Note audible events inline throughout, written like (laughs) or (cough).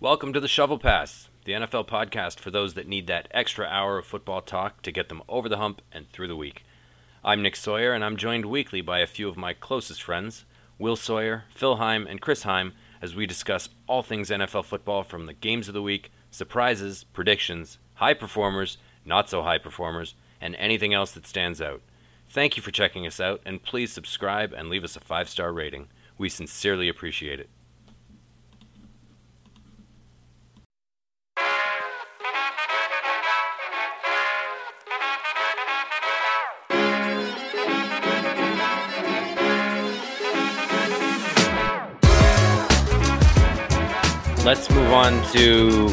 Welcome to the Shovel Pass, the NFL podcast for those that need that extra hour of football talk to get them over the hump and through the week. I'm Nick Sawyer, and I'm joined weekly by a few of my closest friends, Will Sawyer, Phil Heim, and Chris Heim, as we discuss all things NFL football from the games of the week, surprises, predictions, high performers, not so high performers, and anything else that stands out. Thank you for checking us out, and please subscribe and leave us a five star rating. We sincerely appreciate it. Let's move on to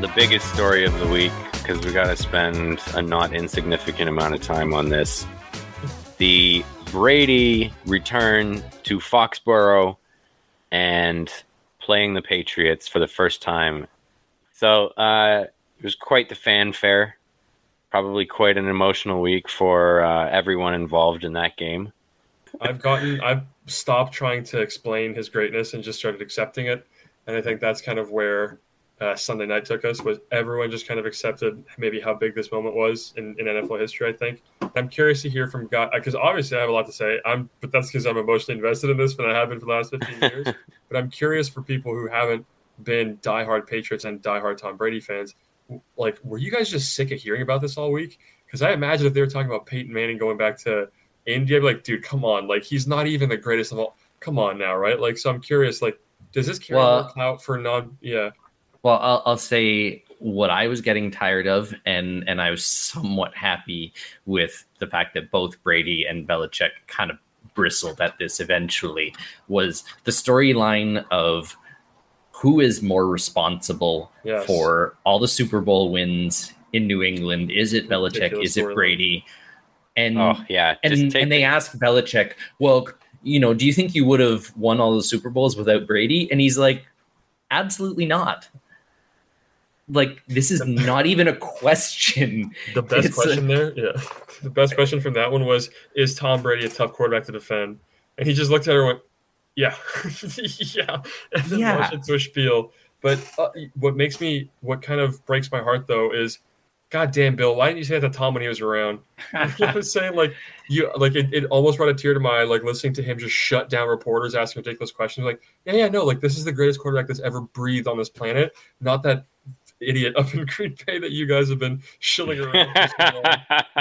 the biggest story of the week because we got to spend a not insignificant amount of time on this. The Brady return to Foxborough and playing the Patriots for the first time. So uh, it was quite the fanfare. Probably quite an emotional week for uh, everyone involved in that game. I've gotten, I've stopped trying to explain his greatness and just started accepting it and I think that's kind of where uh, Sunday night took us. Was everyone just kind of accepted maybe how big this moment was in, in NFL history? I think. I'm curious to hear from God because obviously I have a lot to say. I'm, but that's because I'm emotionally invested in this, but I have been for the last 15 years. (laughs) but I'm curious for people who haven't been diehard Patriots and diehard Tom Brady fans. Like, were you guys just sick of hearing about this all week? Because I imagine if they were talking about Peyton Manning going back to India, I'd be like, dude, come on, like he's not even the greatest of all. Come on now, right? Like, so I'm curious, like does this carry well, more clout for non? Yeah. Well, I'll, I'll say what I was getting tired of, and and I was somewhat happy with the fact that both Brady and Belichick kind of bristled at this eventually was the storyline of who is more responsible yes. for all the Super Bowl wins in New England. Is it Belichick? Ridiculous is it Brady? And oh yeah, and, and they ask Belichick, well, you know, do you think you would have won all the Super Bowls without Brady? And he's like, absolutely not. Like this is (laughs) not even a question. The best it's question a- there, yeah. (laughs) The best question from that one was, "Is Tom Brady a tough quarterback to defend?" And he just looked at her and went, "Yeah, (laughs) yeah," and then yeah. launched into a spiel. But uh, what makes me, what kind of breaks my heart though, is God damn, Bill, why didn't you say that to Tom when he was around? (laughs) I was saying like you like it, it almost brought a tear to my eye, like listening to him just shut down reporters asking ridiculous questions. Like, yeah, yeah, no, like this is the greatest quarterback that's ever breathed on this planet. Not that idiot up in (laughs) Green Bay that you guys have been shilling around.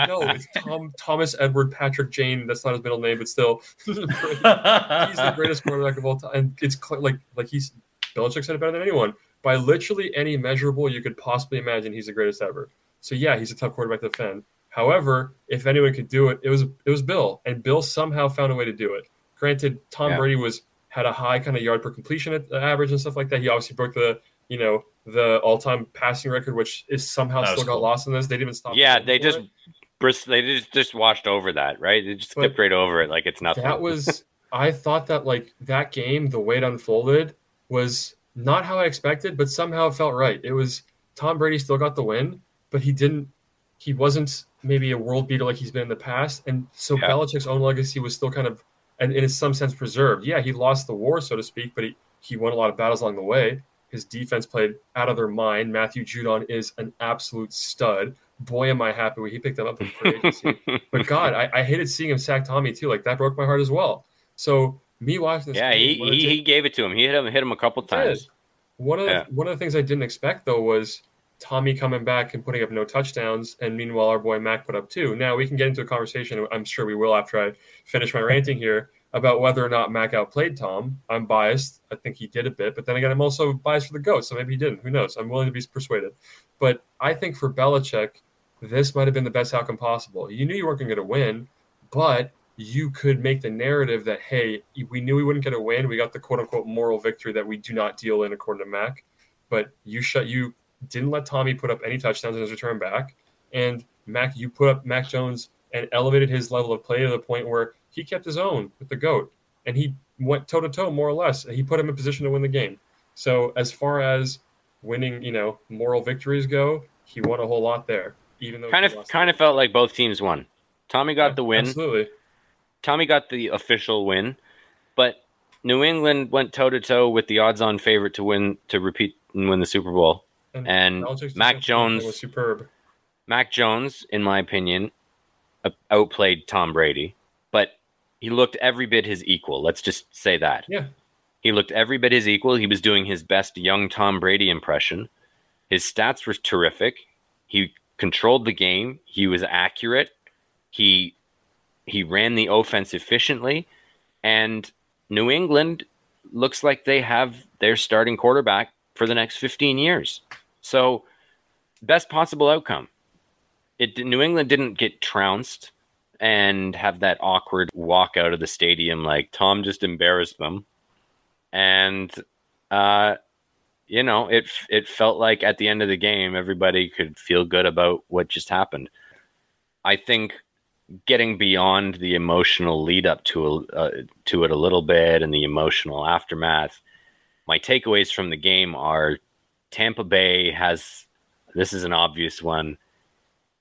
no, it's Tom Thomas Edward Patrick Jane. That's not his middle name, but still, (laughs) he's the greatest quarterback of all time. And it's like like he's Belichick said it better than anyone. By literally any measurable you could possibly imagine, he's the greatest ever. So yeah, he's a tough quarterback to defend. However, if anyone could do it, it was it was Bill, and Bill somehow found a way to do it. Granted, Tom yeah. Brady was had a high kind of yard per completion uh, average and stuff like that. He obviously broke the you know the all time passing record, which is somehow still got lost in this. They didn't even stop. Yeah, they just they just just washed over that, right? They just skipped but right over it like it's nothing. That was I thought that like that game, the way it unfolded was not how I expected, but somehow it felt right. It was Tom Brady still got the win, but he didn't. He wasn't maybe a world beater like he's been in the past, and so yeah. Belichick's own legacy was still kind of, and in some sense, preserved. Yeah, he lost the war, so to speak, but he he won a lot of battles along the way. His defense played out of their mind. Matthew Judon is an absolute stud. Boy, am I happy when he picked him up in free agency. (laughs) but God, I, I, hated seeing him sack Tommy too. Like that broke my heart as well. So me watching this, yeah, game, he, he, he, gave it to him. He hit him hit him a couple times. One of the, yeah. one of the things I didn't expect though was Tommy coming back and putting up no touchdowns, and meanwhile our boy Mac put up two. Now we can get into a conversation. I'm sure we will after I finish my ranting here about whether or not Mac outplayed Tom. I'm biased. I think he did a bit, but then again, I'm also biased for the goat, so maybe he didn't. Who knows? I'm willing to be persuaded. But I think for Belichick, this might have been the best outcome possible. You knew you weren't going to win, but you could make the narrative that hey, we knew we wouldn't get a win. We got the quote unquote moral victory that we do not deal in according to Mac. But you shut you didn't let Tommy put up any touchdowns in his return back. And Mac, you put up Mac Jones and elevated his level of play to the point where he kept his own with the GOAT and he went toe to toe more or less. He put him in position to win the game. So as far as winning, you know, moral victories go, he won a whole lot there. Even though kind of kind of felt like both teams won. Tommy got yeah, the win. Absolutely. Tommy got the official win, but New England went toe to toe with the odds-on favorite to win to repeat and win the Super Bowl, and, and Mac Jones was superb. Mac Jones, in my opinion, outplayed Tom Brady, but he looked every bit his equal. Let's just say that. Yeah. He looked every bit his equal. He was doing his best young Tom Brady impression. His stats were terrific. He controlled the game. He was accurate. He he ran the offense efficiently, and New England looks like they have their starting quarterback for the next 15 years. So, best possible outcome. It New England didn't get trounced and have that awkward walk out of the stadium like Tom just embarrassed them. And uh you know, it it felt like at the end of the game everybody could feel good about what just happened. I think getting beyond the emotional lead up to uh, to it a little bit and the emotional aftermath. My takeaways from the game are Tampa Bay has this is an obvious one.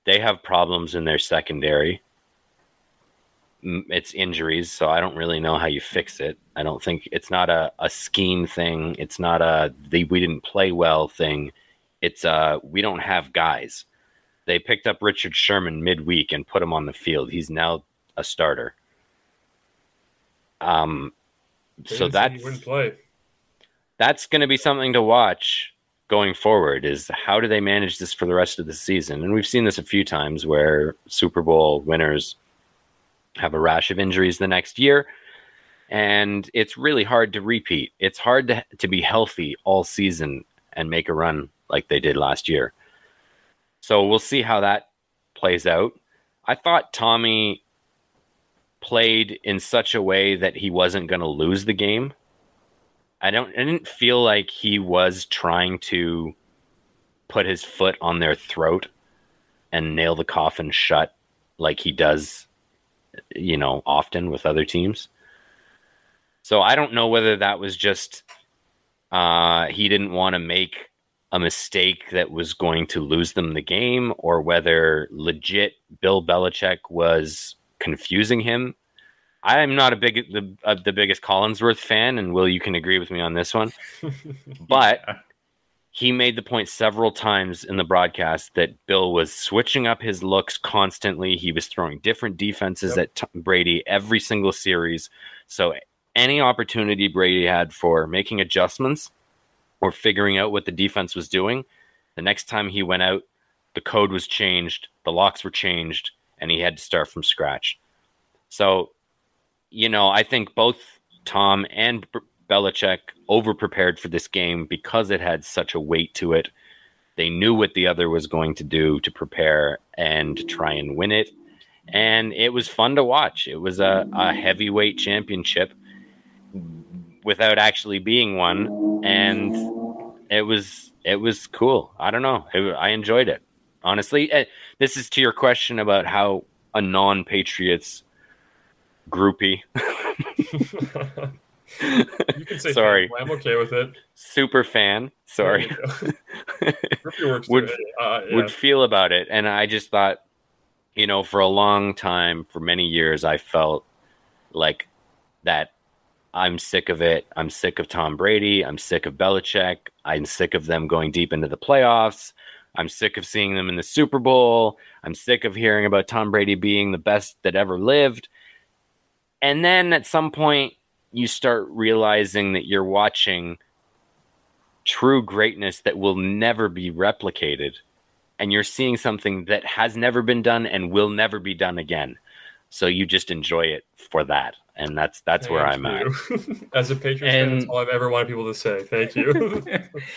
They have problems in their secondary. It's injuries, so I don't really know how you fix it. I don't think it's not a, a scheme thing. It's not a the, we didn't play well thing. It's uh we don't have guys. They picked up Richard Sherman midweek and put him on the field. He's now a starter. Um, so that's that's going to be something to watch going forward. Is how do they manage this for the rest of the season? And we've seen this a few times where Super Bowl winners have a rash of injuries the next year, and it's really hard to repeat. It's hard to to be healthy all season and make a run like they did last year. So we'll see how that plays out. I thought Tommy played in such a way that he wasn't going to lose the game. I don't I didn't feel like he was trying to put his foot on their throat and nail the coffin shut like he does you know often with other teams. So I don't know whether that was just uh, he didn't want to make a mistake that was going to lose them the game or whether legit Bill Belichick was confusing him. I am not a big the uh, the biggest Collinsworth fan, and Will, you can agree with me on this one. (laughs) but he made the point several times in the broadcast that Bill was switching up his looks constantly. He was throwing different defenses yep. at Brady every single series. So any opportunity Brady had for making adjustments, or figuring out what the defense was doing. The next time he went out, the code was changed, the locks were changed, and he had to start from scratch. So, you know, I think both Tom and Belichick over prepared for this game because it had such a weight to it. They knew what the other was going to do to prepare and try and win it. And it was fun to watch. It was a, a heavyweight championship without actually being one, and it was it was cool. I don't know. It, I enjoyed it honestly. Eh, this is to your question about how a non-Patriots groupie. you can say sorry. I'm okay with it. Super fan. Sorry. (laughs) would uh, yeah. would feel about it, and I just thought, you know, for a long time, for many years, I felt like that I'm sick of it. I'm sick of Tom Brady. I'm sick of Belichick. I'm sick of them going deep into the playoffs. I'm sick of seeing them in the Super Bowl. I'm sick of hearing about Tom Brady being the best that ever lived. And then at some point, you start realizing that you're watching true greatness that will never be replicated. And you're seeing something that has never been done and will never be done again. So you just enjoy it for that and that's that's Thank where I'm at. (laughs) As a Patriots and, fan, that's all I've ever wanted people to say. Thank you.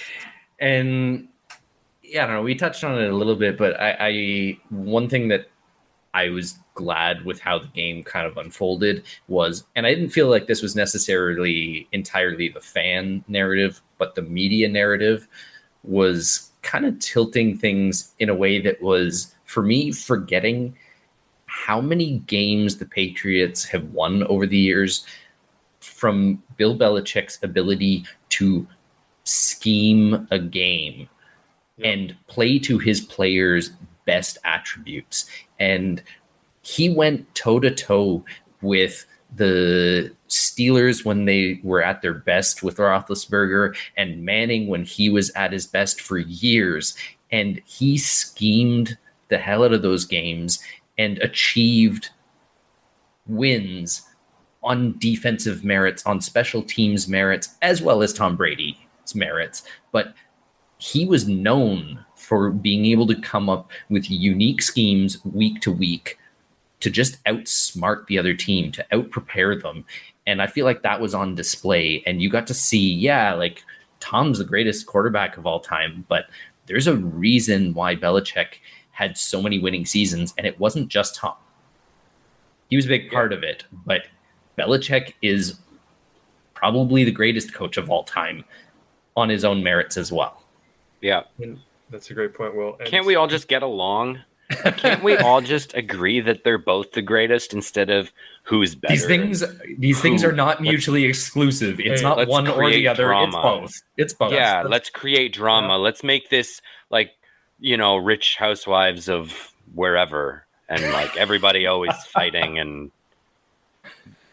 (laughs) and yeah, I don't know. We touched on it a little bit, but I, I one thing that I was glad with how the game kind of unfolded was, and I didn't feel like this was necessarily entirely the fan narrative, but the media narrative was kind of tilting things in a way that was, for me, forgetting how many games the Patriots have won over the years from Bill Belichick's ability to scheme a game and play to his players' best attributes. And he went toe to toe with the Steelers when they were at their best with Roethlisberger and Manning when he was at his best for years. And he schemed the hell out of those games and achieved wins on defensive merits, on special teams merits, as well as Tom Brady's merits. But he was known for being able to come up with unique schemes week to week to just outsmart the other team, to out prepare them. And I feel like that was on display. And you got to see, yeah, like Tom's the greatest quarterback of all time, but there's a reason why Belichick had so many winning seasons, and it wasn't just Tom. He was a big part of it, but Belichick is probably the greatest coach of all time on his own merits as well. Yeah. That's a great point, Will. And Can't we all just get along? Can't we all just agree that they're both the greatest instead of who's better? These things, these who, things are not mutually exclusive. It's hey, not one or the other. Drama. It's both. It's both. Yeah, let's create drama. Yeah. Let's make this like you know, rich housewives of wherever, and like everybody always (laughs) fighting and.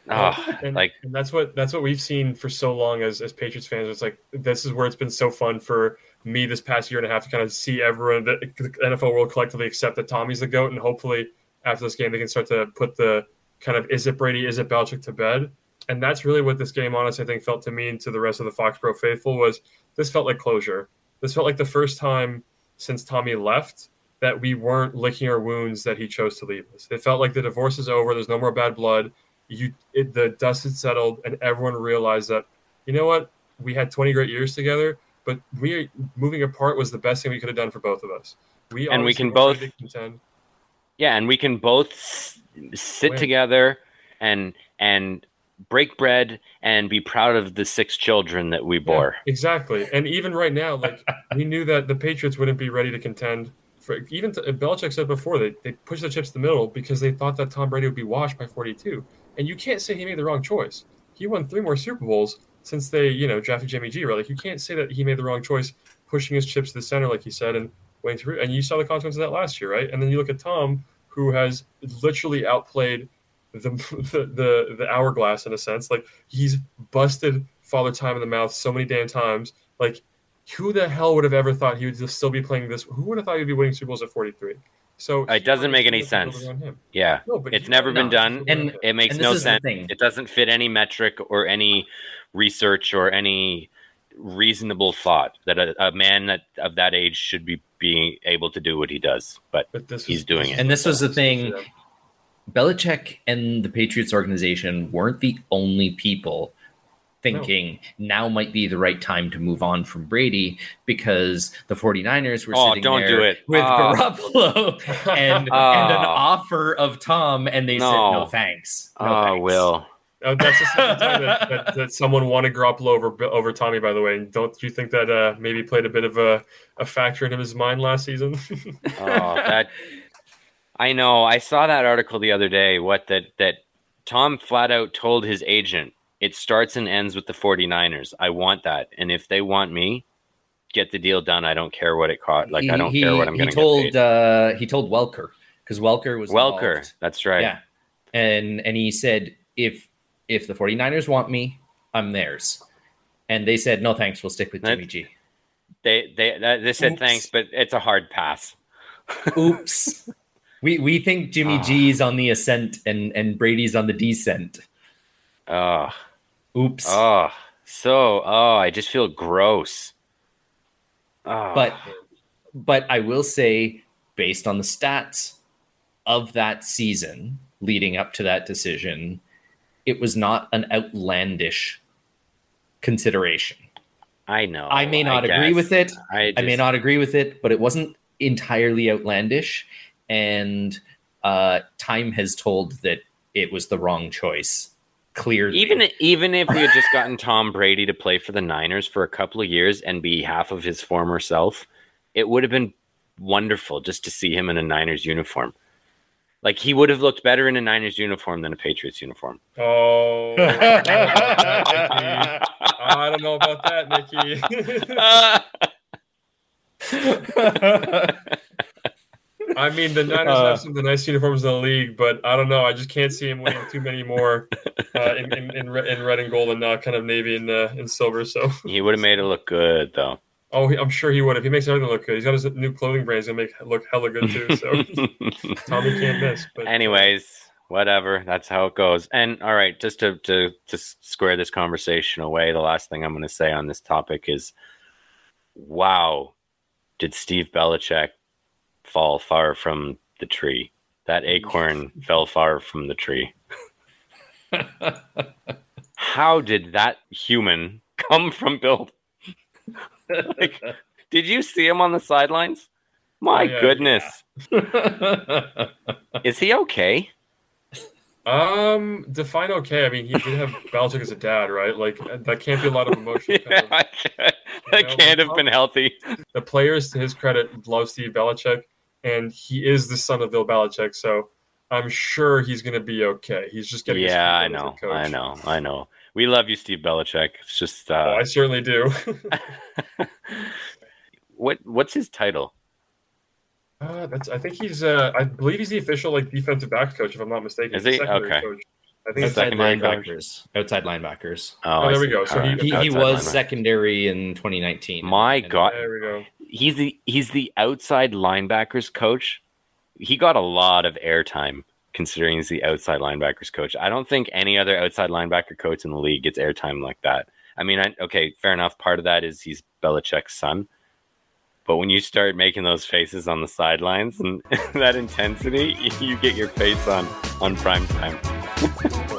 Oh, and, like and that's what that's what we've seen for so long as as Patriots fans. It's like this is where it's been so fun for me this past year and a half to kind of see everyone the, NFL world collectively accept that Tommy's the goat, and hopefully after this game they can start to put the kind of is it Brady, is it Belichick to bed, and that's really what this game, honestly, I think felt to me and to the rest of the Foxborough faithful was this felt like closure. This felt like the first time since Tommy left that we weren't licking our wounds that he chose to leave us. It felt like the divorce is over. There's no more bad blood. You, it, the dust had settled, and everyone realized that, you know what, we had 20 great years together but we moving apart was the best thing we could have done for both of us. We and we can both Yeah, and we can both sit Win. together and and break bread and be proud of the six children that we bore. Yeah, exactly. And even right now, like we knew that the Patriots wouldn't be ready to contend for even to, Belichick said before they, they pushed the chips to the middle because they thought that Tom Brady would be washed by 42. And you can't say he made the wrong choice. He won three more Super Bowls since they, you know, drafted Jimmy G, right? Like you can't say that he made the wrong choice pushing his chips to the center, like he said, and waiting through. And you saw the consequences of that last year, right? And then you look at Tom, who has literally outplayed the (laughs) the the, the hourglass in a sense. Like he's busted Father Time in the mouth so many damn times. Like who the hell would have ever thought he would just still be playing this? Who would have thought he'd be winning Super Bowls at 43? So it doesn't make any sense. Yeah, no, it's never been done, and it makes and no sense. It doesn't fit any metric or any research or any reasonable thought that a, a man that of that age should be being able to do what he does. But, but this he's doing it. And this was the thing. Belichick and the Patriots organization weren't the only people thinking no. now might be the right time to move on from Brady because the 49ers were oh, sitting don't there do it. with uh. Garoppolo (laughs) and, uh. and an offer of Tom, and they no. said no thanks. No oh, thanks. Will. Oh, that's the time that, that, that, someone wanted Garoppolo over over Tommy. By the way, And don't you think that uh, maybe played a bit of a, a factor in his mind last season? (laughs) oh, that I know. I saw that article the other day. What that that Tom flat out told his agent it starts and ends with the 49ers. I want that. And if they want me, get the deal done. I don't care what it cost. Like, he, I don't he, care what I'm going to get paid. Uh, he told Welker because Welker was Welker. Involved. That's right. Yeah. And, and he said, if, if the 49ers want me, I'm theirs. And they said, no, thanks. We'll stick with Jimmy G. They, they, they said Oops. thanks, but it's a hard pass. (laughs) Oops. We, we think Jimmy G's on the ascent and, and Brady's on the descent. Oh, Oops. Oh, so oh, I just feel gross. Oh. But but I will say, based on the stats of that season leading up to that decision, it was not an outlandish consideration. I know. I may not I agree with it. I, just... I, may not agree with it, but it wasn't entirely outlandish. And uh, time has told that it was the wrong choice clearly. Even even if we had just gotten Tom Brady to play for the Niners for a couple of years and be half of his former self, it would have been wonderful just to see him in a Niners uniform. Like he would have looked better in a Niners uniform than a Patriots uniform. Oh, I don't know about that, Nikki. (laughs) (laughs) I mean, the Niners uh, have some of the nice uniforms in the league, but I don't know. I just can't see him winning too many more (laughs) uh, in, in, in, in, red and gold and not kind of navy and uh, in silver. So he would have made it look good, though. Oh, I'm sure he would. If he makes everything look good, he's got his new clothing brand. He's gonna make it look hella good too. So (laughs) Tommy can't miss. But. Anyways, whatever. That's how it goes. And all right, just to to to square this conversation away, the last thing I'm going to say on this topic is, wow, did Steve Belichick fall far from the tree? That acorn fell far from the tree. (laughs) how did that human come from Bill? like, did you see him on the sidelines? My oh, yeah, goodness. Yeah. Is he okay? Um, define okay. I mean, he did have (laughs) Belichick as a dad, right? Like that can't be a lot of emotion. (laughs) yeah, of, that know, can't have been healthy. The players, to his credit, love Steve Belichick, and he is the son of Bill Belichick, so I'm sure he's going to be okay. He's just getting. Yeah, I know, I know, I know. We love you, Steve Belichick. It's just. Uh... Oh, I certainly do. (laughs) what What's his title? Uh, that's. I think he's. Uh, I believe he's the official like defensive backs coach, if I'm not mistaken. Is he okay? Coach. I think outside linebackers. Coach. Outside linebackers. Oh, oh there we go. So he, he, he was secondary in 2019. My and, God, there we go. He's the he's the outside linebackers coach. He got a lot of airtime considering he's the outside linebackers coach. I don't think any other outside linebacker coach in the league gets airtime like that. I mean, I, okay, fair enough. Part of that is he's Belichick's son, but when you start making those faces on the sidelines and (laughs) that intensity, (laughs) you get your face on on prime time. Ha ha ha!